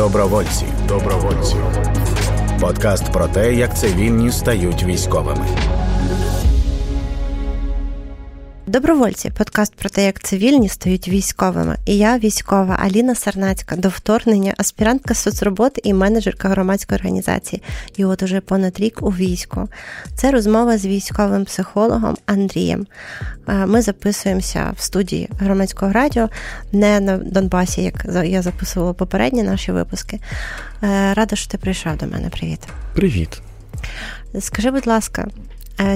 Добровольці. Добровольці. Подкаст про те, як цивільні стають військовими. Добровольці подкаст про те, як цивільні стають військовими. І я військова Аліна Сарнацька до вторгнення, аспірантка соцроботи і менеджерка громадської організації. І от уже понад рік у війську. Це розмова з військовим психологом Андрієм. Е, ми записуємося в студії громадського радіо, не на Донбасі, як я записувала попередні наші випуски. Е, рада, що ти прийшов до мене. Привіт. Привіт. Скажи, будь ласка,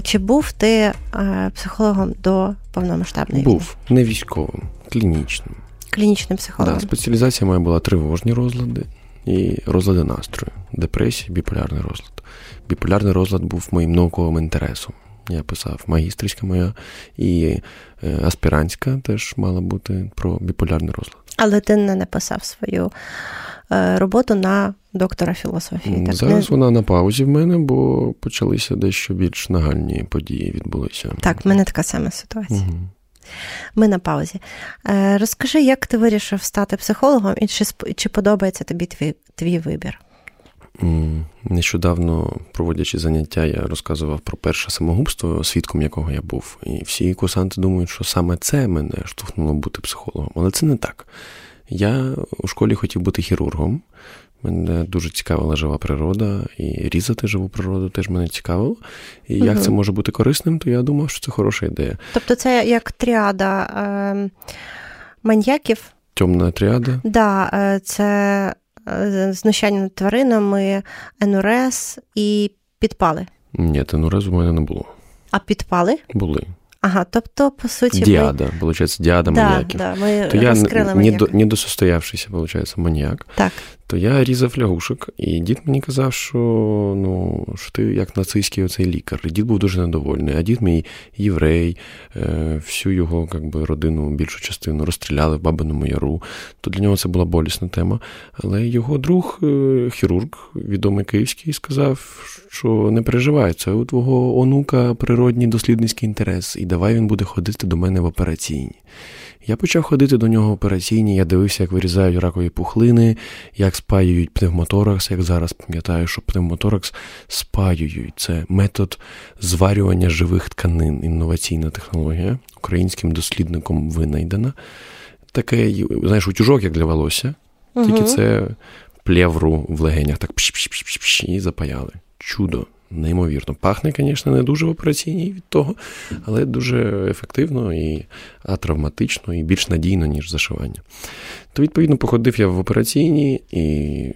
чи був ти е, психологом до повномасштабної був, війни? Був не військовим, клінічним. Клінічним психологом. Да, Спеціалізація моя була тривожні розлади і розлади настрою, депресія, біполярний розлад. Біполярний розлад був моїм науковим інтересом. Я писав магістрська моя і е, аспірантська теж мала бути про біполярний розлад. Але ти не написав свою роботу на доктора філософії. Так Зараз не... вона на паузі в мене, бо почалися дещо більш нагальні події відбулися. Так, в мене така сама ситуація. Угу. Ми на паузі. Е, розкажи, як ти вирішив стати психологом, і чи чи подобається тобі твій, твій вибір? Нещодавно, проводячи заняття, я розказував про перше самогубство, свідком якого я був. І всі курсанти думають, що саме це мене штовхнуло бути психологом. Але це не так. Я у школі хотів бути хірургом. Мене дуже цікавила жива природа, і різати живу природу теж мене цікавило. І угу. як це може бути корисним, то я думав, що це хороша ідея. Тобто, це як тріада е, маньяків? Темна тріада? Да, е, це е, знущання над тваринами, енурез і підпали. Ні, енурезу в мене не було. А підпали? Були. Ага, тобто, по суті, Діада, ми... виходить, діада да, маньяків. Да, ми То я недосостоявшийся, виходить, маньяк. Так. То я різав лягушок, і дід мені казав, що ну, що ти як нацистський оцей лікар. І дід був дуже недовольний. А дід мій єврей, е, всю його як би, родину, більшу частину розстріляли в Бабиному Яру. То для нього це була болісна тема. Але його друг, е, хірург, відомий київський, сказав, що не переживай, це у твого онука природній дослідницький інтерес, і давай він буде ходити до мене в операційні. Я почав ходити до нього в операційні, я дивився, як вирізають ракові пухлини, як спаюють пневмоторакс, як зараз пам'ятаю, що пневмоторакс спаюють. Це метод зварювання живих тканин, інноваційна технологія, українським дослідником винайдена. Таке, знаєш, утюжок, як для волосся, угу. тільки це плевру в легенях так пш-пш-пш-пш, і запаяли. Чудо неймовірно. Пахне, звісно, не дуже в операційній від того, але дуже ефективно і атравматично, і більш надійно, ніж зашивання. То, відповідно, походив я в операційній і.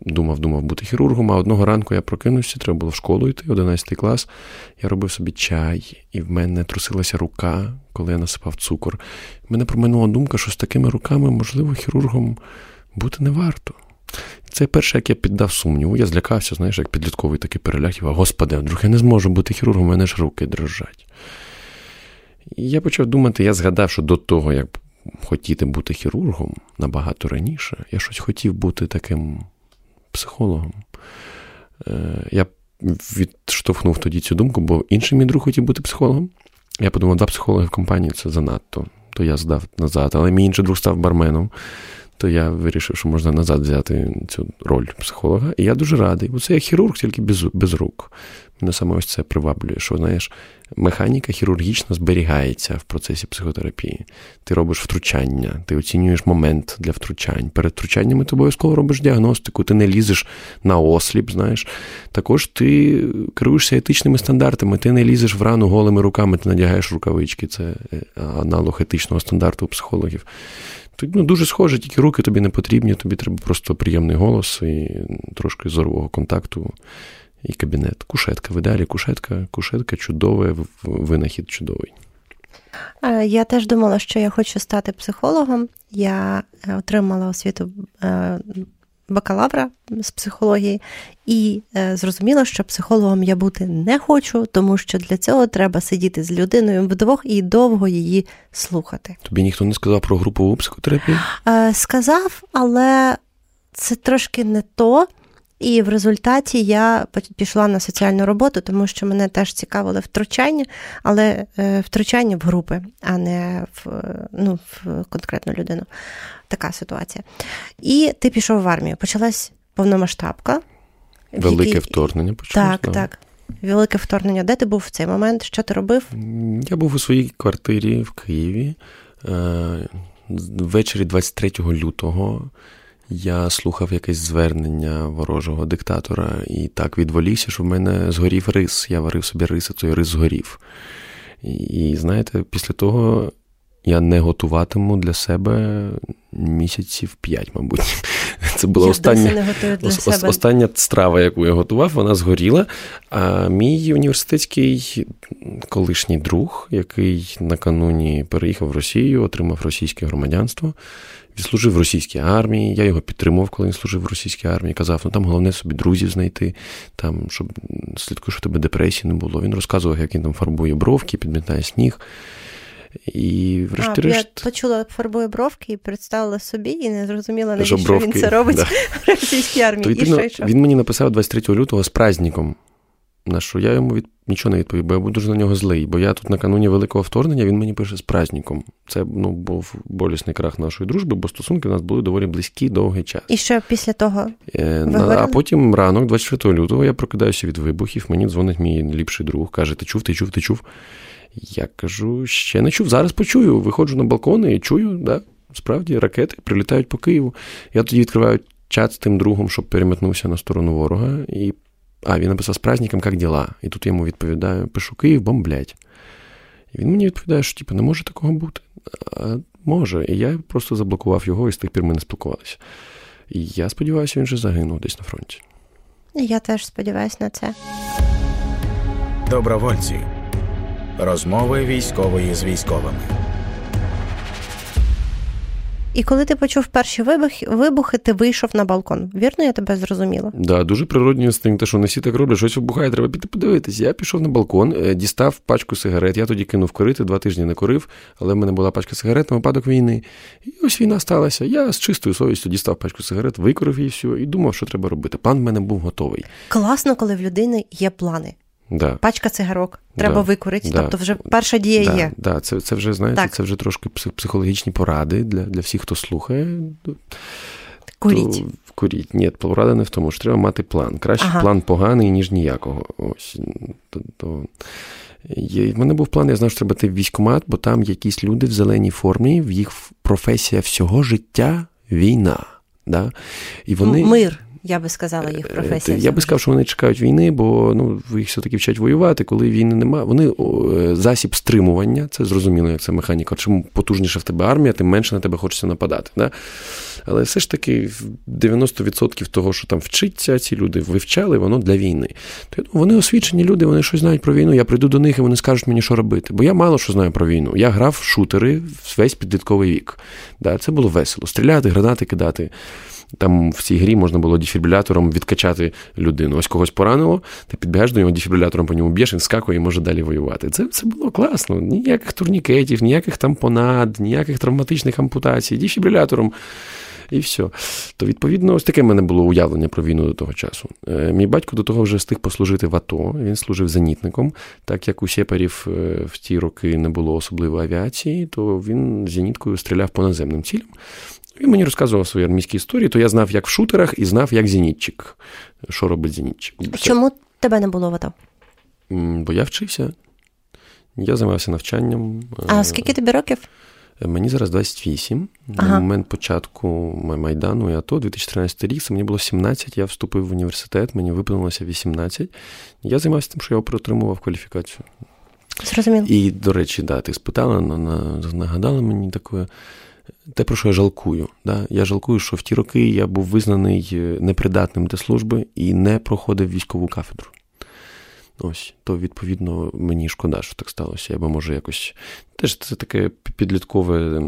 Думав, думав бути хірургом, а одного ранку я прокинувся, треба було в школу йти, 11 клас. Я робив собі чай, і в мене трусилася рука, коли я насипав цукор. Мене проминула думка, що з такими руками, можливо, хірургом бути не варто. Це перше, як я піддав сумніву. Я злякався, знаєш, як підлітковий такий переляк, а господи, вдруг я не зможу бути хірургом, у мене ж руки дрожать. І я почав думати, я згадав, що до того, як хотіти бути хірургом набагато раніше, я щось хотів бути таким психологом. Е, я відштовхнув тоді цю думку, бо інший мій друг хотів бути психологом. Я подумав, два психологи в компанії це занадто. То я здав назад. Але мій інший друг став барменом то я вирішив, що можна назад взяти цю роль психолога. І я дуже радий, бо це як хірург, тільки без без рук. Мене саме ось це приваблює, що знаєш, механіка хірургічно зберігається в процесі психотерапії. Ти робиш втручання, ти оцінюєш момент для втручань. Перед втручаннями ти обов'язково робиш діагностику, ти не лізеш на осліп, знаєш. Також ти керуєшся етичними стандартами, ти не лізеш в рану голими руками, ти надягаєш рукавички. Це е, аналог етичного стандарту у психологів ну, дуже схоже, тільки руки тобі не потрібні, тобі треба просто приємний голос і трошки зорового контакту. І кабінет. Кушетка. В ідеалі кушетка, кушетка чудове, винахід чудовий. Е, я теж думала, що я хочу стати психологом. Я е, отримала освіту е, бакалавра з психології, і е, зрозуміла, що психологом я бути не хочу, тому що для цього треба сидіти з людиною вдвох і довго її слухати. Тобі ніхто не сказав про групову психотерапію? Е, сказав, але це трошки не то. І в результаті я пішла на соціальну роботу, тому що мене теж цікавили втручання, але е, втручання в групи, а не в ну, в конкретну людину. Така ситуація. І ти пішов в армію. Почалась повномасштабка. Велике який... вторгнення почалось. Так, так. Велике вторгнення. Де ти був в цей момент? Що ти робив? Я був у своїй квартирі в Києві. Е, ввечері 23 лютого я слухав якесь звернення ворожого диктатора і так відволівся, що в мене згорів рис. Я варив собі рис, а той рис згорів. І, знаєте, після того я не готуватиму для себе місяців п'ять, мабуть. Це була остання для себе. остання страва, яку я готував, вона згоріла. А мій університетський колишній друг, який накануні переїхав в Росію, отримав російське громадянство. Він служив в російській армії. Я його підтримував, коли він служив в російській армії. Казав, ну там головне собі друзів знайти, там, щоб слідкуй, щоб тебе депресії не було. Він розказував, як він там фарбує бровки, підмітає сніг. І врешті-решт... Я почула фарбує бровки і представила собі, і не зрозуміла, навіщо бровки, він це робить да. в російській армії. То, відповідно, і що, Він мені написав 23 лютого з праздником, на що я йому від... нічого не відповів, бо я був дуже на нього злий. Бо я тут накануні великого вторгнення він мені пише з праздником. Це ну, був болісний крах нашої дружби, бо стосунки у нас були доволі близькі довгий час. І що після того? Е, А потім ранок, 24 лютого, я прокидаюся від вибухів. Мені дзвонить мій ліпший друг, каже: Ти чув, ти чув, ти чув. Я кажу, ще не чув. Зараз почую. Виходжу на балкон і чую, да, справді, ракети прилітають по Києву. Я тоді відкриваю чат з тим другом, щоб переметнувся на сторону ворога. І... А, він написав з праздником, як діла? І тут я йому відповідаю: пишу Київ, бомблять. І він мені відповідає, що типу, не може такого бути. А Може. І я просто заблокував його, і з тих пір ми не спілкувалися. І я сподіваюся, він вже загинув десь на фронті. Я теж сподіваюся на це. Добровольці. Розмови військової з військовими. І коли ти почув перші вибухи, вибухи, ти вийшов на балкон. Вірно, я тебе зрозуміла? Да, дуже природній інстинкт, що не всі так роблять, щось вибухає, треба піти подивитися. Я пішов на балкон, е, дістав пачку сигарет. Я тоді кинув курити, два тижні не курив, але в мене була пачка сигарет на випадок війни. І ось війна сталася. Я з чистою совістю дістав пачку сигарет, викурив її все і думав, що треба робити. План в мене був готовий. Класно, коли в людини є плани. Да. Пачка цигарок, треба да. викурити. Да. Тобто, вже перша дія да. є. Да. Це це вже знаєте, так. це вже трошки психологічні поради для для всіх, хто слухає. Куріть. То, куріть. Ні, порада не в тому, що треба мати план. Краще ага. план поганий, ніж ніякого. Ось. То, то... Є, В мене був план, я знав, що треба йти в військкомат, бо там якісь люди в зеленій формі, в їх професія всього життя війна. Да? І вони... Мир я би сказала, їх е, професія. Я би сказав, що вони чекають війни, бо ну, їх все-таки вчать воювати, коли війни немає. Вони е, засіб стримування, це зрозуміло, як це механіка. Чим потужніша в тебе армія, тим менше на тебе хочеться нападати. Да? Але все ж таки 90% того, що там вчиться, ці люди вивчали, воно для війни. То вони освічені люди, вони щось знають про війну. Я прийду до них і вони скажуть мені, що робити. Бо я мало що знаю про війну. Я грав в шутери весь підлітковий вік. Да? Це було весело. Стріляти, гранати кидати. Там в цій грі можна було дефібрилятором відкачати людину. Ось когось поранило, ти підбігаєш до нього дефібрилятором по ньому б'єш, він скакує і може далі воювати. Це це було класно. Ніяких турнікетів, ніяких там понад, ніяких травматичних ампутацій, дефібрилятором. І все. То, відповідно, ось таке в мене було уявлення про війну до того часу. Е, мій батько до того вже встиг послужити в АТО, він служив зенітником. Так як у сєпарів е, в ті роки не було особливої авіації, то він зеніткою стріляв по наземним цілям. Він мені розказував свої армійські історії, то я знав, як в шутерах, і знав, як зенітчик. Що робить зенітчик. Чому тебе не було в АТО? Бо я вчився. Я займався навчанням. А скільки тобі років? Мені зараз 28. Ага. На момент початку Майдану і АТО, 2013 рік, це мені було 17, я вступив в університет, мені виповнилося 18. Я займався тим, що я отримував кваліфікацію. Зрозуміло. І, до речі, да, ти спитала, нагадала мені таке те, про що я жалкую. Да? Я жалкую, що в ті роки я був визнаний е, непридатним для служби і не проходив військову кафедру. Ось, то, відповідно, мені шкода, що так сталося. Я би може якось. Теж це таке підліткове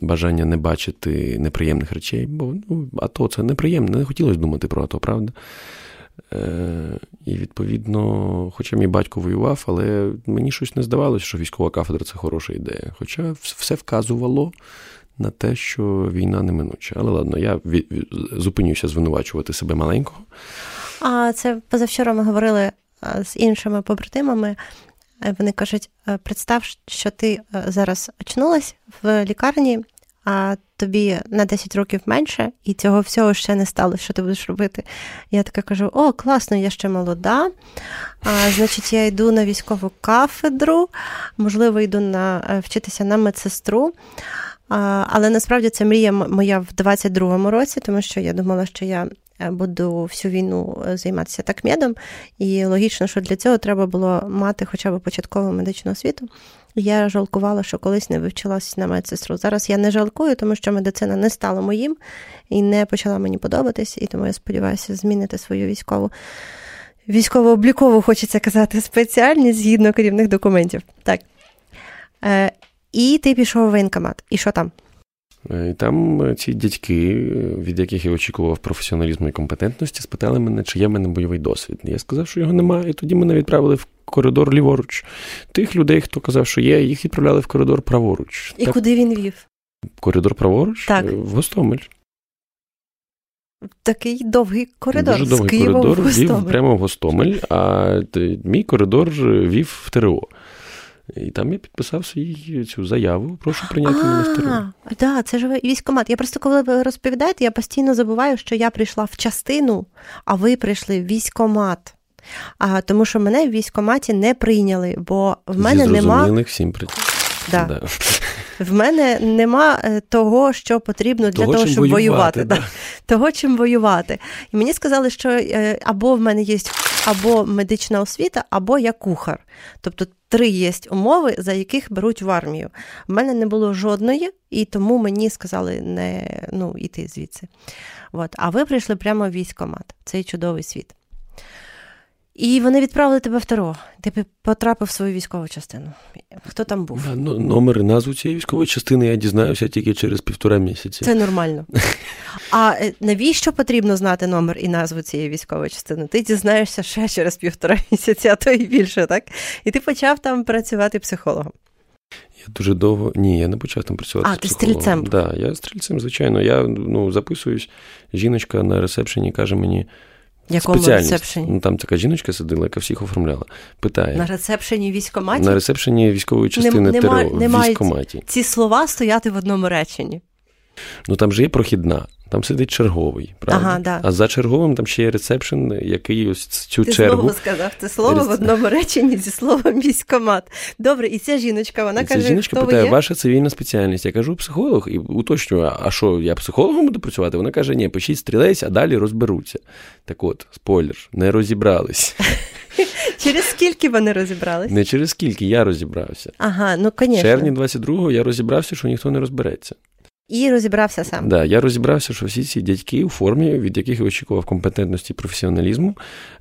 бажання не бачити неприємних речей, бо ну, АТО це неприємно, не хотілося думати про АТО, правда? І, відповідно, хоча мій батько воював, але мені щось не здавалося, що військова кафедра це хороша ідея. Хоча все вказувало на те, що війна неминуча. Але ладно, я зупинюся звинувачувати себе маленького. А це позавчора ми говорили з іншими побратимами. Е, вони кажуть: «Е, представ, що ти е, зараз очнулась в лікарні, а тобі на 10 років менше, і цього всього ще не стало, що ти будеш робити. Я така кажу: о, класно, я ще молода. А, Значить, я йду на військову кафедру, можливо, йду на вчитися на медсестру. Але насправді це мрія моя в 22-му році, тому що я думала, що я Е, буду всю війну е, займатися такмедом, і логічно, що для цього треба було мати хоча б початкову медичну освіту. Я жалкувала, що колись не вивчилася на медсестру. Зараз я не жалкую, тому що медицина не стала моїм і не почала мені подобатись, і тому я сподіваюся змінити свою військову. Військово-облікову, хочеться казати, спеціальність згідно керівних документів. Так. І ти пішов в воєнкомат. І що там? Е, і там е, ці дядьки, е, від яких я очікував професіоналізму і компетентності, спитали мене, чи є в мене бойовий досвід. Я сказав, що його немає, і тоді мене відправили в коридор ліворуч. Тих людей, хто казав, що є, їх відправляли в коридор праворуч. І так, куди він вів? Коридор праворуч? Так. В Гостомель. Такий довгий коридор. Дуже довгий з Києва коридор в вів прямо в Гостомель, а мій коридор вів в ТРО. І там я підписав свій цю заяву. Прошу прийняти мене в да, це ж військомат. Я просто коли ви розповідаєте, я постійно забуваю, що я прийшла в частину, а ви прийшли в військомат. А, Тому що мене в військоматі не прийняли, бо в мене нема. всім. Да. Да. В мене нема е, того, що потрібно для того, того щоб воювати. воювати да. Того, чим воювати. І мені сказали, що е, або в мене є або медична освіта, або я кухар. Тобто три є умови, за яких беруть в армію. В мене не було жодної, і тому мені сказали не ну, йти звідси. От. А ви прийшли прямо в військкомат, цей чудовий світ. І вони відправили тебе в ТРО. Ти потрапив в свою військову частину. Хто там був? Ну, номер і назву цієї військової частини я дізнаюся тільки через півтора місяці. Це нормально. А е, навіщо потрібно знати номер і назву цієї військової частини? Ти дізнаєшся ще через півтора місяці, а то і більше, так? І ти почав там працювати психологом. Я дуже довго. Ні, я не почав там працювати. А, ти стрільцем? Так, да, я стрільцем, звичайно. Я ну, записуюсь, жіночка на ресепшені каже мені. Якому ресепшені? Ну, Там така жіночка сидила, яка всіх оформляла. Питає. На ресепшені військоматі? На ресепшені військової частини нема, ТРО Нема, військоматі. Ці слова стояти в одному реченні. Ну там же є прохідна, там сидить черговий, правда? Ага, да. А за черговим там ще є ресепшн, який ось цю Ти чергу. Ти знову сказав це слово Рес... в одному реченні зі словом військомат. Добре, і ця жіночка, вона і каже: Ця жіночка хто питає, ви є? ваша цивільна спеціальність. Я кажу, психолог, і уточнюю, а що, я психологом буду працювати? Вона каже, ні, пишіть стрілець, а далі розберуться. Так от, спойлер, не розібрались. Через скільки вони розібрались? Не через скільки, я розібрався. Ага, ну, звісно. В червні 22-го я розібрався, що ніхто не розбереться. І розібрався сам. Да, Я розібрався, що всі ці дядьки у формі, від яких я очікував компетентності і професіоналізму.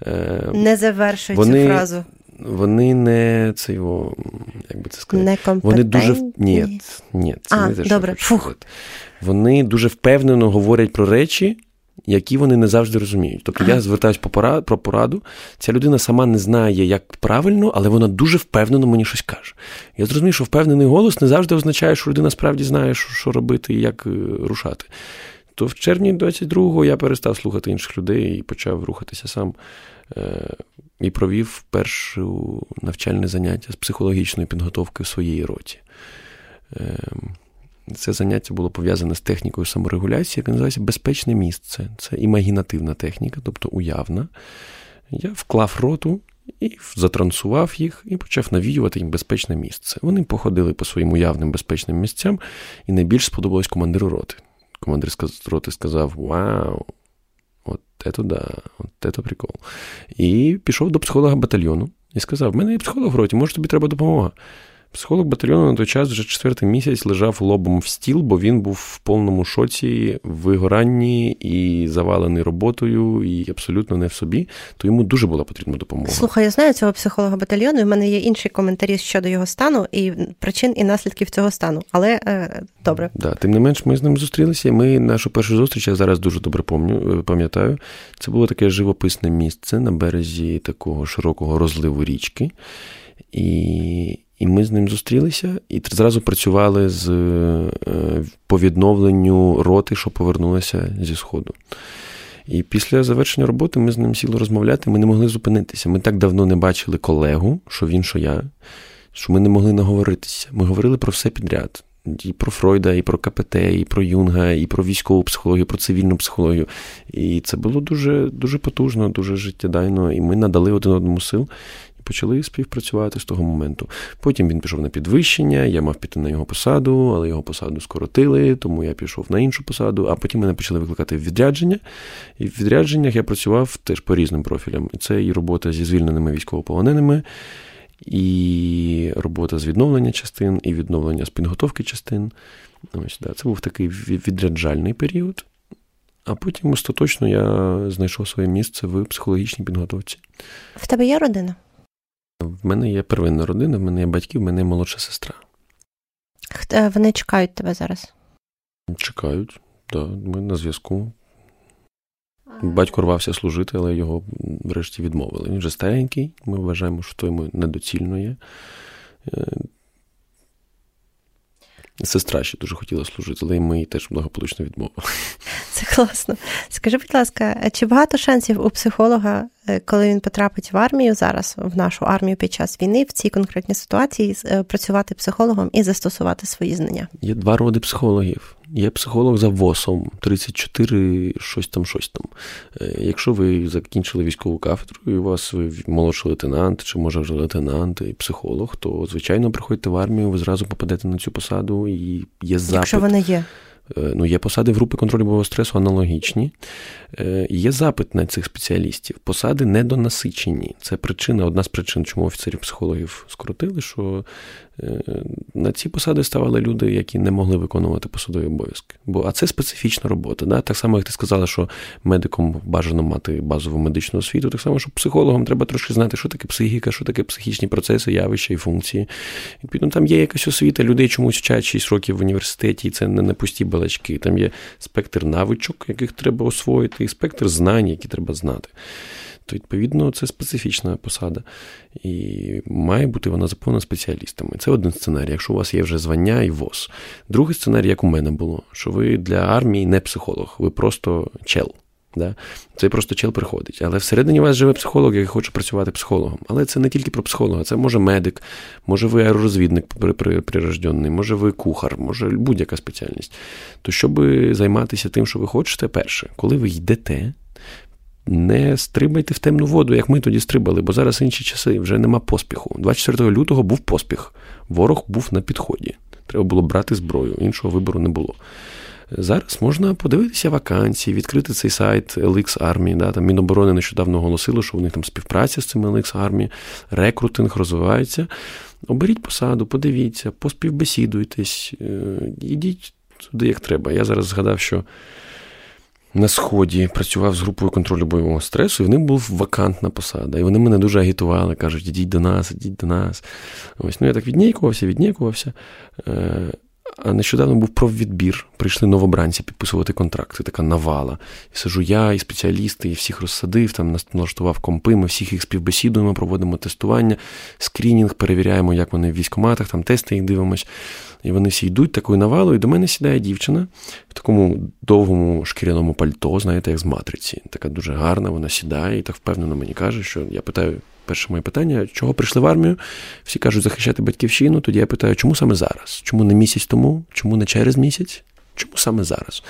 Е, не завершують вони, цю фразу. Вони не це його, як би це сказати, вони дуже ні, ні, це а, не те, добре. Фух. Вони дуже впевнено говорять про речі, які вони не завжди розуміють. Тобто я звертаюся про пораду. Ця людина сама не знає, як правильно, але вона дуже впевнено мені щось каже. Я зрозумів, що впевнений голос не завжди означає, що людина справді знає, що, робити і як е, рушати. То в червні 22-го я перестав слухати інших людей і почав рухатися сам. Е, і провів перше навчальне заняття з психологічної підготовки в своїй роті. Це заняття було пов'язане з технікою саморегуляції, яка називається безпечне місце. Це імагінативна техніка, тобто уявна. Я вклав роту і затрансував їх і почав навіювати їм безпечне місце. Вони походили по своїм уявним безпечним місцям, і найбільш сподобалось командиру роти. Командир роти сказав: Вау! От це да, от це прикол. І пішов до психолога батальйону і сказав: в мене є психолог в роті, може тобі треба допомога. Психолог батальйону на той час вже четвертий місяць лежав лобом в стіл, бо він був в повному шоці, вигоранні і завалений роботою, і абсолютно не в собі. То йому дуже була потрібна допомога. Слухай, я знаю цього психолога батальйону. і в мене є інші коментарі щодо його стану і причин і наслідків цього стану. Але е, добре, да, тим не менш, ми з ним зустрілися. і Ми нашу першу зустріч я зараз дуже добре е, пам'ятаю. Це було таке живописне місце на березі такого широкого розливу річки. І і ми з ним зустрілися і зразу працювали з е, по відновленню роти, що повернулася зі Сходу. І після завершення роботи ми з ним сіли розмовляти, ми не могли зупинитися. Ми так давно не бачили колегу, що він, що я, що ми не могли наговоритися. Ми говорили про все підряд. І про Фройда, і про КПТ, і про Юнга, і про військову психологію, про цивільну психологію. І це було дуже дуже потужно, дуже життєдайно. І ми надали один одному сил почали співпрацювати з того моменту. Потім він пішов на підвищення, я мав піти на його посаду, але його посаду скоротили, тому я пішов на іншу посаду, а потім мене почали викликати в відрядження. І в відрядженнях я працював теж по різним профілям. Це і робота зі звільненими військовополоненими. І робота з відновлення частин, і відновлення з підготовки частин. Ось, да, Це був такий відряджальний період. А потім остаточно я знайшов своє місце в психологічній підготовці. В тебе є родина? В мене є первинна родина, в мене є батьки, в мене є молодша сестра. Е, вони чекають тебе зараз? Чекають, так. Да, ми на зв'язку. Батько рвався служити, але його врешті відмовили. Він вже старенький, ми вважаємо, що то йому недоцільно є. Сестра ще дуже хотіла служити, але ми її теж благополучно відмовили. Це класно. Скажи, будь ласка, чи багато шансів у психолога, е, коли він потрапить в армію зараз, в нашу армію під час війни, в цій конкретній ситуації е, працювати психологом і застосувати свої знання? Є два роди психологів. Є психолог за ВОСом 34, щось там, щось там. Е, якщо ви закінчили військову кафедру, і у вас ви молодший лейтенант, чи може вже лейтенант і психолог, то звичайно приходьте в армію, ви зразу попадете на цю посаду і є запит. Якщо вона є. Е, ну, Є посади в групи контролю бойового стресу аналогічні. Е, є запит на цих спеціалістів. Посади недонасичені. Це причина, одна з причин, чому офіцерів психологів скоротили, що на ці посади ставали люди, які не могли виконувати посадові обов'язки. Бо а це специфічна робота. Да? Так само, як ти сказала, що медиком бажано мати базову медичну освіту, так само, що психологам треба трошки знати, що таке психіка, що таке психічні процеси, явища і функції. Відповідно, там є якась освіта, людей чомусь вчать 6 років в університеті, і це не на пусті балачки. Там є спектр навичок, яких треба освоїти, і спектр знань, які треба знати. То, відповідно, це специфічна посада. І має бути вона заповнена спеціалістами. Це один сценарій, якщо у вас є вже звання і ВОЗ. Другий сценарій, як у мене було, що ви для армії не психолог, ви просто чел. Да? Це просто чел приходить. Але всередині вас живе психолог, який хоче працювати психологом. Але це не тільки про психолога, це може медик, може ви аеророзвідник прирожденний, може ви кухар, може будь-яка спеціальність. То щоб займатися тим, що ви хочете, перше, коли ви йдете. Не стрибайте в темну воду, як ми тоді стрибали, бо зараз інші часи вже нема поспіху. 24 лютого був поспіх, ворог був на підході. Треба було брати зброю, іншого вибору не було. Зараз можна подивитися вакансії, відкрити цей сайт LX Army. Да, там Міноборони нещодавно оголосило, що у них там співпраця з цим LX Army, рекрутинг розвивається. Оберіть посаду, подивіться, поспівбесідуйтесь, е, ідіть туди, як треба. Я зараз згадав, що. На сході працював з групою контролю бойового стресу, і в них був вакантна посада. І вони мене дуже агітували, кажуть, ідіть до нас, ідіть до нас. Ось, ну я так віднікувався, віднікувався. Нещодавно був профвідбір. Прийшли новобранці підписувати контракти, така навала. І сижу я, і спеціалісти, і всіх розсадив, там налаштував компи, ми всіх їх співбесідуємо, проводимо тестування, скрінінг, перевіряємо, як вони в військоматах, там тести їх дивимось. І вони всі йдуть такою навалою, і до мене сідає дівчина в такому довгому шкіряному пальто, знаєте, як з матриці. Така дуже гарна, вона сідає і так впевнено мені каже, що я питаю. Перше моє питання, чого прийшли в армію? Всі кажуть захищати батьківщину. Тоді я питаю, чому саме зараз? Чому не місяць тому? Чому не через місяць? Чому саме зараз?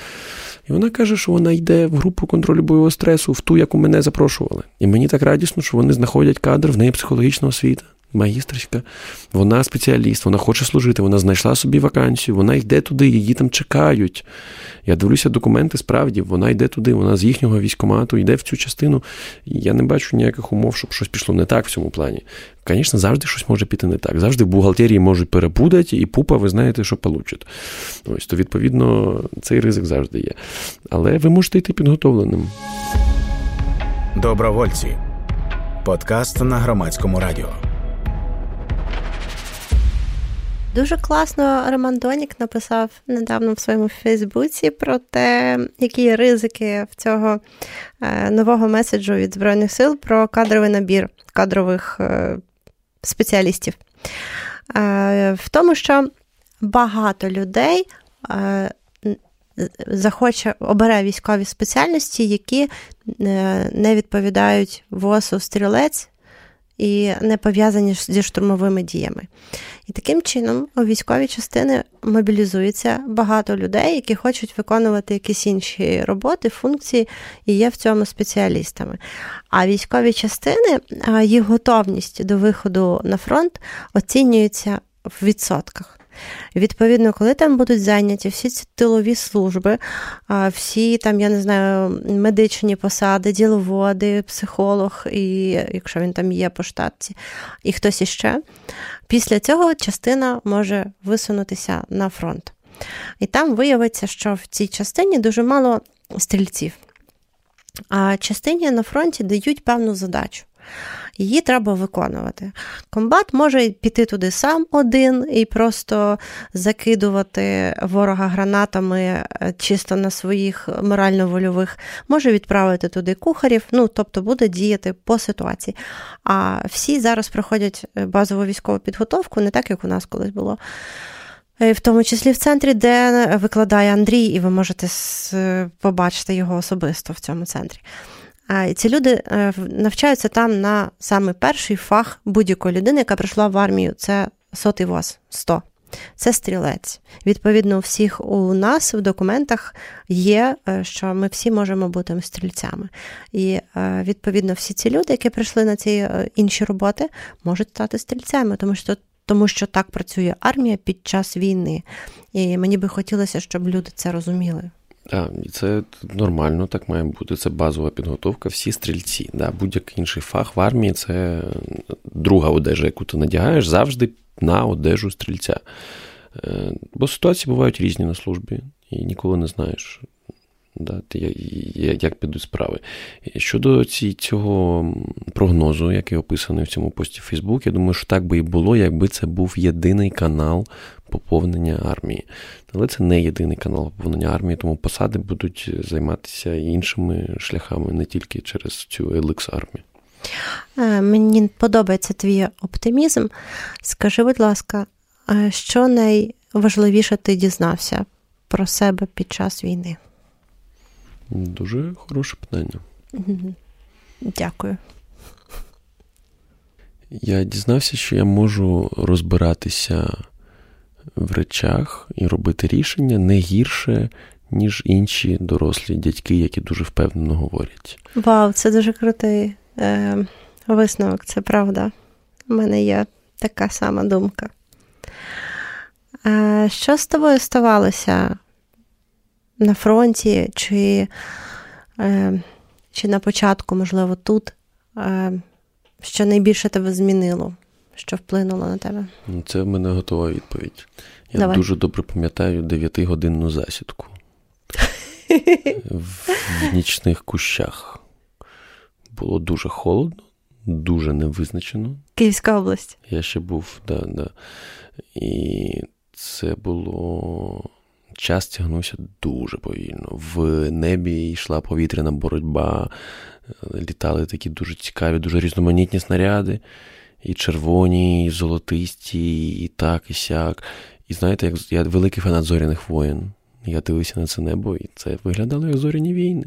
І вона каже, що вона йде в групу контролю бойового стресу, в ту, яку мене запрошували. І мені так радісно, що вони знаходять кадр, в неї психологічна освіта. Магістрська, вона спеціаліст, вона хоче служити, вона знайшла собі вакансію, вона йде туди, її там чекають. Я дивлюся документи, справді, вона йде туди, вона з їхнього військомату йде в цю частину. Я не бачу ніяких умов, щоб щось пішло не так в цьому плані. Звісно, завжди щось може піти не так. Завжди в бухгалтерії можуть перепутати, і пупа, ви знаєте, що получить. Ось, то, відповідно, цей ризик завжди є. Але ви можете йти підготовленим. Добровольці. Подкаст на громадському радіо. Дуже класно Роман Донік написав недавно в своєму Фейсбуці про те, які ризики в цього е, нового меседжу від Збройних сил про кадровий набір кадрових е, спеціалістів. Е, в тому, що багато людей захоче обере військові спеціальності, які не відповідають ВОСу стрілець і не пов'язані зі штурмовими діями. І таким чином у військові частини мобілізується багато людей, які хочуть виконувати якісь інші роботи, функції і є в цьому спеціалістами. А військові частини, їх готовність до виходу на фронт оцінюється в відсотках. Відповідно, коли там будуть зайняті всі ці тилові служби, всі там, я не знаю, медичні посади, діловоди, психолог, і якщо він там є по штатці, і хтось іще, після цього частина може висунутися на фронт. І там виявиться, що в цій частині дуже мало стрільців. А частині на фронті дають певну задачу її треба виконувати. Комбат може піти туди сам один і просто закидувати ворога гранатами е, чисто на своїх морально-вольових, може відправити туди кухарів, ну тобто буде діяти по ситуації. А всі зараз проходять е, базову військову підготовку, не так, як у нас колись було. Е, в тому числі в центрі, де викладає Андрій, і ви можете побачити його особисто в цьому центрі. Ці люди е, навчаються там на саме перший фах будь-якої людини, яка прийшла в армію. Це сотий ВОЗ 100. Це стрілець. Відповідно, у всіх у нас в документах є, е, що ми всі можемо бути стрільцями. І е, відповідно всі ці люди, які прийшли на ці інші роботи, можуть стати стрільцями, тому що тому що так працює армія під час війни. І мені би хотілося, щоб люди це розуміли. Так, і це нормально, так має бути. Це базова підготовка, всі стрільці. Да, Будь-який інший фах в армії це друга одежа, яку ти надягаєш завжди на одежу стрільця. Е, бо ситуації бувають різні на службі, і ніколи не знаєш, да, як підуть справи. Щодо цього прогнозу, який описаний в цьому пості в Фейсбук, я думаю, що так би і було, якби це був єдиний канал поповнення армії. Але це не єдиний канал поповнення армії, тому посади будуть займатися іншими шляхами, не тільки через цю еликс армію. Е, мені подобається твій оптимізм. Скажи, будь ласка, е, що найважливіше ти дізнався про себе під час війни? Дуже хороше питання. Дякую. Я дізнався, що я можу розбиратися в речах і робити рішення не гірше, ніж інші дорослі дядьки, які дуже впевнено говорять. Вау, це дуже крутий е, висновок, це правда. У мене є така сама думка. Е, Що з тобою ставалося на фронті, чи е, чи на початку, можливо, тут, е, що найбільше тебе змінило? що вплинуло на тебе? Ну, це в мене готова відповідь. Я Давай. дуже добре пам'ятаю 9-годинну засідку в нічних кущах. Було дуже холодно, дуже невизначено. Київська область. Я ще був, да, да. І це було. Час тягнувся дуже повільно. В небі йшла повітряна боротьба, літали такі дуже цікаві, дуже різноманітні снаряди і червоні, і золотисті, і так, і сяк. І знаєте, як я великий фанат зоряних воєн. Я дивився на це небо, і це виглядало як зоряні війни.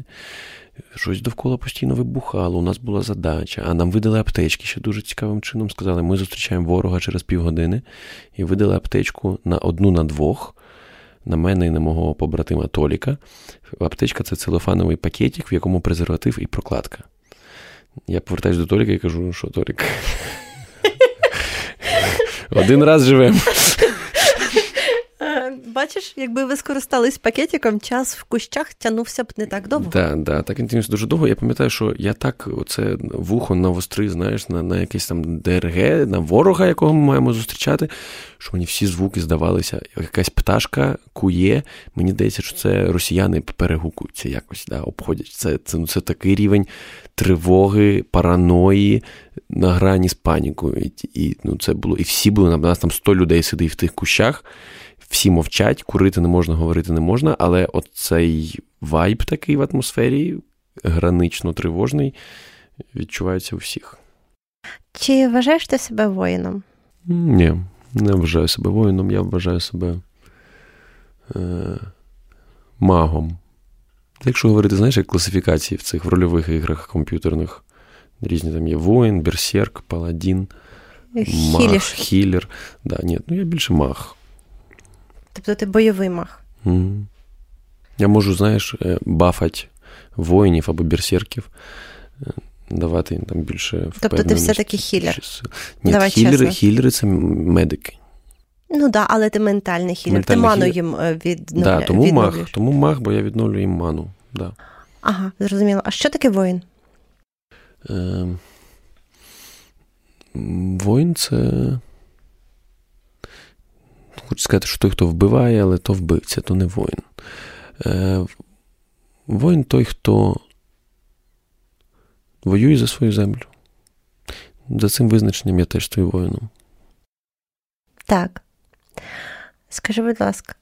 Щось довкола постійно вибухало, у нас була задача, а нам видали аптечки ще дуже цікавим чином. Сказали, ми зустрічаємо ворога через півгодини і видали аптечку на одну на двох, на мене і на мого побратима Толіка. Аптечка це целофановий пакетик, в якому презерватив і прокладка. Я повертаюся до Толіка і кажу, що Толік, Один раз живемо. Бачиш, якби ви скористались пакетиком, час в кущах тягнувся б не так довго. Так, да, так він тягнувся дуже довго. Я пам'ятаю, що я так оце вухо навострив, знаєш, на на якесь там ДРГ, на ворога, якого ми маємо зустрічати, що мені всі звуки здавалися. Якась пташка кує. Мені здається, що це росіяни перегукуються якось, да, обходять. Це це, ну, це такий рівень тривоги, параної на грані з панікою. І, і ну, це було, і всі були, на нас там 100 людей сидить в тих кущах всі мовчать, курити не можна, говорити не можна, але оцей вайб такий в атмосфері, гранично тривожний, відчувається у всіх. Чи вважаєш ти себе воїном? Ні, не вважаю себе воїном, я вважаю себе е, магом. Якщо говорити, знаєш, як класифікації в цих в рольових іграх комп'ютерних, різні там є воїн, берсерк, паладін, маг, хілер. Да, ні, ну я більше маг. Тобто ти бойовий мах. Mm. Я можу, знаєш, е, бафати воїнів або берсерків, е, давати їм там більше Тобто ти все-таки хілер. Ні, Давай хілери, хілери це медики. Ну так, да, але ти ментальний хілер. Ментальний ти ману хілер. їм е, відновлюєш. Да, тому маг, тому маг, бо я відновлюю їм ману. Да. Ага, зрозуміло. А що таке воїн? Е, Воїн це Хочу сказати, що той, хто вбиває, але то вбивця, то не воїн. Е, Воїн той, хто воює за свою землю. За цим визначенням я теж стою воїном. Так. Скажи, будь ласка,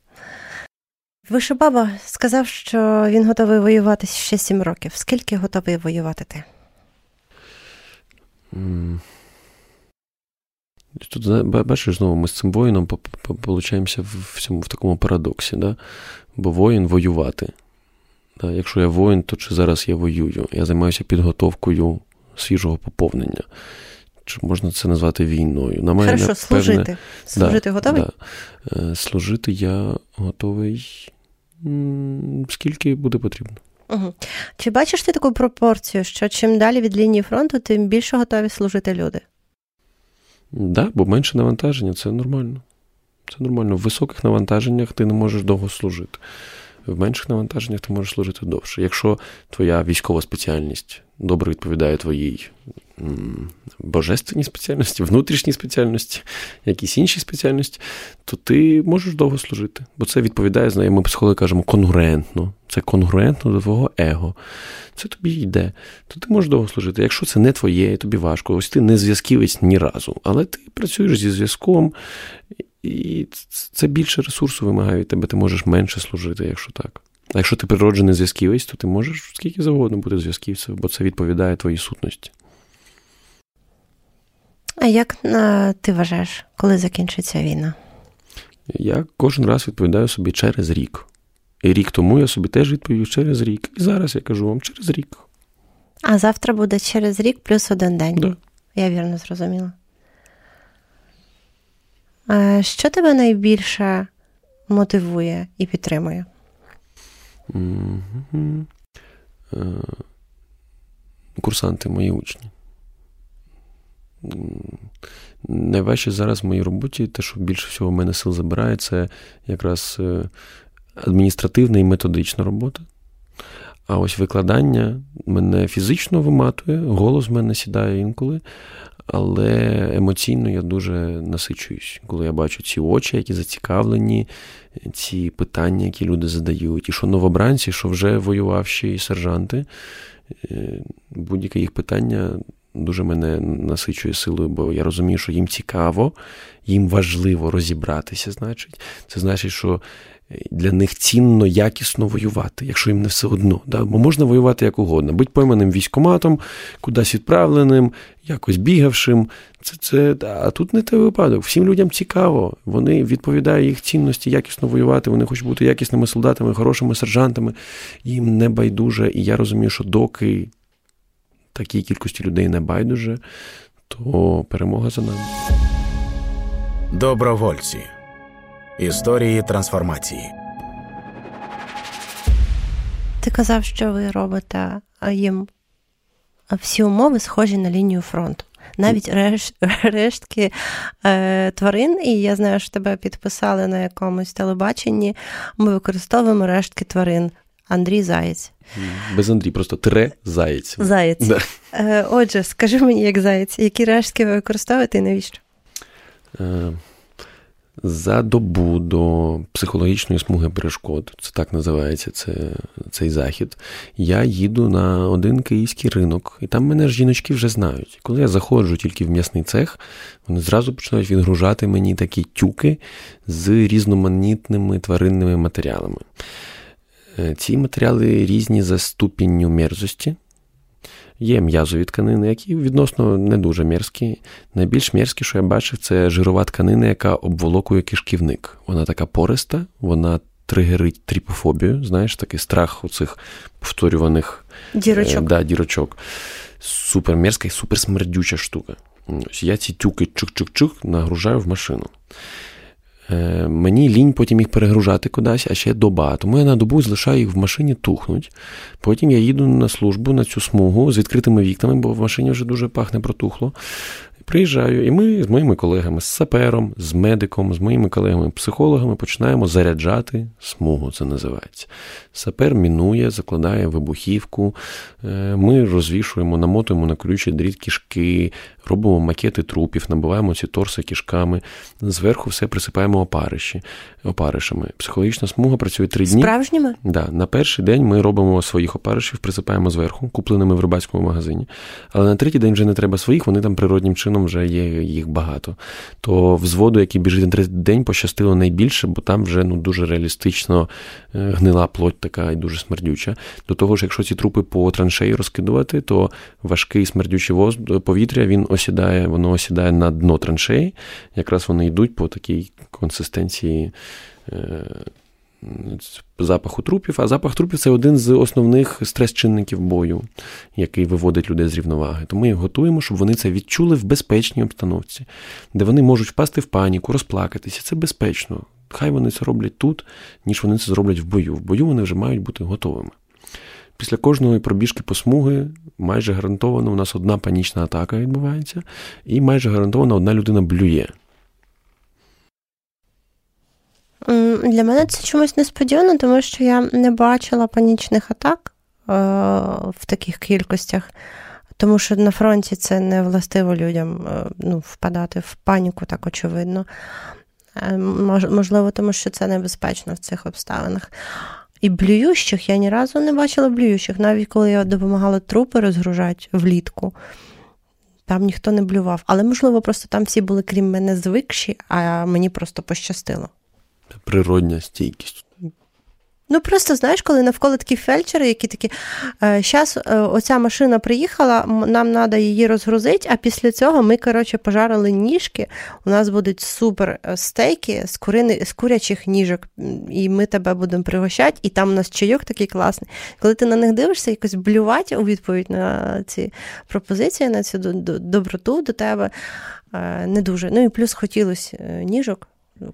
Вишибаба сказав, що він готовий воювати ще сім років. Скільки готовий воювати ти? Тут, бачиш, знову ми з цим воїном получаємося в цьому в такому парадоксі, да? бо воїн воювати. Да? Якщо я воїн, то чи зараз я воюю? Я займаюся підготовкою свіжого поповнення. Чи можна це назвати війною? На мене, Хорошо, служити. Певне... Служити да, готовий? Да. Е, служити я готовий, скільки буде потрібно. Угу. Чи бачиш ти таку пропорцію, що чим далі від лінії фронту, тим більше готові служити люди? Да, бо менше навантаження це нормально. Це нормально. В високих навантаженнях ти не можеш довго служити. В менших навантаженнях ти можеш служити довше. Якщо твоя військова спеціальність добре відповідає твоїй божественній спеціальності, внутрішній спеціальності, якісь інші спеціальності, то ти можеш довго служити. Бо це відповідає, ми психологи кажемо, конгруентно. Це конгруентно до твого его. Це тобі йде. То ти можеш довго служити. Якщо це не твоє, і тобі важко, ось ти не зв'язківець ні разу, але ти працюєш зі зв'язком, і це більше ресурсу вимагає від тебе, ти можеш менше служити, якщо так. А якщо ти природжений зв'язківець, то ти можеш скільки завгодно бути зв'язківцем, бо це відповідає твоїй сутності. А як ти вважаєш, коли закінчиться війна? Я кожен раз відповідаю собі через рік. І рік тому я собі теж відповів через рік. І зараз я кажу вам через рік. А завтра буде через рік плюс один день. Да. Я вірно зрозуміла. А Що тебе найбільше мотивує і підтримує? Mm-hmm. Курсанти, мої учні. Найважче зараз в моїй роботі, те, що більше всього в мене сил забирає, це якраз е, адміністративна і методична робота. А ось викладання мене фізично виматує, голос в мене сідає інколи, але емоційно я дуже насичуюсь, коли я бачу ці очі, які зацікавлені, ці питання, які люди задають. І що новобранці, що вже воювавші сержанти, е, будь-яке їх питання дуже мене насичує силою, бо я розумію, що їм цікаво, їм важливо розібратися, значить. Це значить, що для них цінно, якісно воювати, якщо їм не все одно. Да? Бо можна воювати як угодно, будь пойманим військоматом, кудись відправленим, якось бігавшим. Це, це, А тут не той випадок. Всім людям цікаво. Вони відповідають їх цінності, якісно воювати. Вони хочуть бути якісними солдатами, хорошими сержантами. Їм не байдуже. І я розумію, що доки такій кількості людей не байдуже, то перемога за нами. Добровольці. Історії трансформації. Ти казав, що ви робите їм всі умови схожі на лінію фронту. навіть реш, рештки е, тварин, і я знаю, що тебе підписали на якомусь телебаченні. Ми використовуємо рештки тварин. Андрій Заєць. Без Андрій, просто тире заєць. Заєць. Да. Е, отже, скажи мені, як заєць, які рештки ви використовуєте і навіщо? Е, за добу до психологічної смуги перешкод, це так називається це, цей захід. Я їду на один київський ринок, і там мене ж жіночки вже знають. Коли я заходжу тільки в м'ясний цех, вони зразу починають відгружати мені такі тюки з різноманітними тваринними матеріалами. Е, ці матеріали різні за ступінню мерзості. Є м'язові тканини, які відносно не дуже мерзкі. Найбільш мерзкі, що я бачив, це жирова тканина, яка обволокує кишківник. Вона така пориста, вона тригерить тріпофобію, знаєш, такий страх у цих повторюваних дірочок. Е, да, дірочок. Супер мерзка і супер смердюча штука. Я ці тюки чук-чук-чук нагружаю в машину. Е, мені лінь потім їх перегружати кудись, а ще доба. Тому я на добу залишаю їх в машині тухнуть. Потім я їду на службу на цю смугу з відкритими вікнами, бо в машині вже дуже пахне протухло. Приїжджаю, і ми з моїми колегами, з сапером, з медиком, з моїми колегами-психологами починаємо заряджати смугу, це називається. Сапер мінує, закладає вибухівку, е, ми розвішуємо, намотуємо на колючий дріт кішки, робимо макети трупів, набиваємо ці торси кішками, зверху все присипаємо опариші, опаришами. Психологічна смуга працює три дні. Справжніми? Да. На перший день ми робимо своїх опаришів, присипаємо зверху, купленими в рибацькому магазині. Але на третій день вже не треба своїх, вони там природнім чином вже є їх багато. То взводу, який біжить на третій день, пощастило найбільше, бо там вже ну, дуже реалістично е, гнила плоть така і дуже смердюча. До того ж, якщо ці трупи по траншеї розкидувати, то важкий смердючий повітря він осідає, воно осідає на дно траншеї. Якраз вони йдуть по такій консистенції. Запаху трупів, а запах трупів це один з основних стрес-чинників бою, який виводить людей з рівноваги. Тому ми їх готуємо, щоб вони це відчули в безпечній обстановці, де вони можуть впасти в паніку, розплакатися. Це безпечно. Хай вони це роблять тут, ніж вони це зроблять в бою. В бою вони вже мають бути готовими. Після кожної пробіжки по смуги майже гарантовано у нас одна панічна атака відбувається, і майже гарантовано одна людина блює. Для мене це чомусь несподівано, тому що я не бачила панічних атак е, в таких кількостях, тому що на фронті це не властиво людям е, ну, впадати в паніку, так очевидно. Е, можливо, тому що це небезпечно в цих обставинах. І блюющих я ні разу не бачила блюющих, навіть коли я допомагала трупи розгружати влітку. Там ніхто не блював. Але, можливо, просто там всі були, крім мене, звикші, а мені просто пощастило. Природня стійкість. Ну, просто знаєш, коли навколо такі фельдшери, які такі, зараз «Е, е, оця машина приїхала, нам треба її розгрузити, а після цього ми, коротше, пожарили ніжки. У нас будуть супер е, стейки з курини, з курячих ніжок, і ми тебе будемо пригощати, і там у нас чайок такий класний. Коли ти на них дивишся, якось блювати у відповідь на ці пропозиції, на цю доброту до тебе не дуже. Ну і плюс хотілося ніжок ну,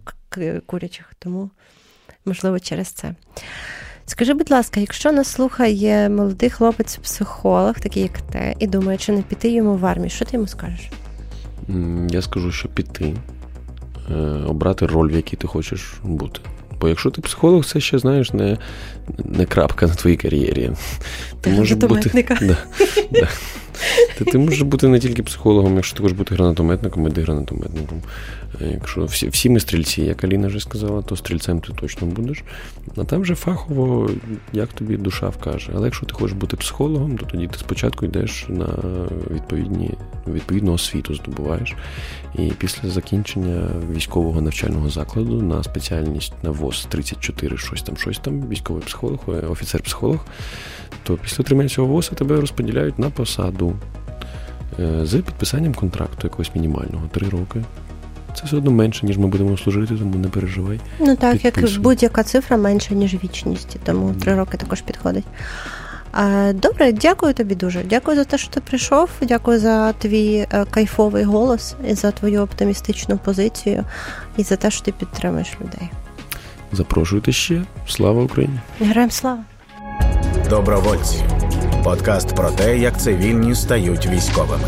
курячих, тому можливо, через це. Скажи, будь ласка, якщо нас слухає молодий хлопець-психолог, такий як ти, і думає, чи не піти йому в армію, що ти йому скажеш? Я скажу, що піти, е, обрати роль, в якій ти хочеш бути. Бо якщо ти психолог, це ще знаєш не не крапка на твоїй кар'єрі. Ти може бути, да, да. Ти, ти можеш бути не тільки психологом, якщо хочеш бути гранатометником, іди гранатометником. Якщо всі всі ми стрільці, як Аліна вже сказала, то стрільцем ти точно будеш. А там вже фахово, як тобі душа вкаже. Але якщо ти хочеш бути психологом, то тоді ти спочатку йдеш на відповідні, відповідну освіту, здобуваєш. І після закінчення військового навчального закладу на спеціальність на ВОЗ 34, щось там, щось там, військовий психолог, офіцер-психолог, то після отримання цього ВОЗа тебе розподіляють на посаду. Е, з підписанням контракту якогось мінімального три роки. Це все одно менше, ніж ми будемо служити, тому не переживай. Ну так, Підписуй. як будь-яка цифра менша, ніж вічність, тому три роки також підходить. Добре, дякую тобі дуже. Дякую за те, що ти прийшов. Дякую за твій е, кайфовий голос і за твою оптимістичну позицію, і за те, що ти підтримуєш людей. Запрошуйте ще. Слава Україні! Героям слава! Добровольці. Подкаст про те, як цивільні стають військовими.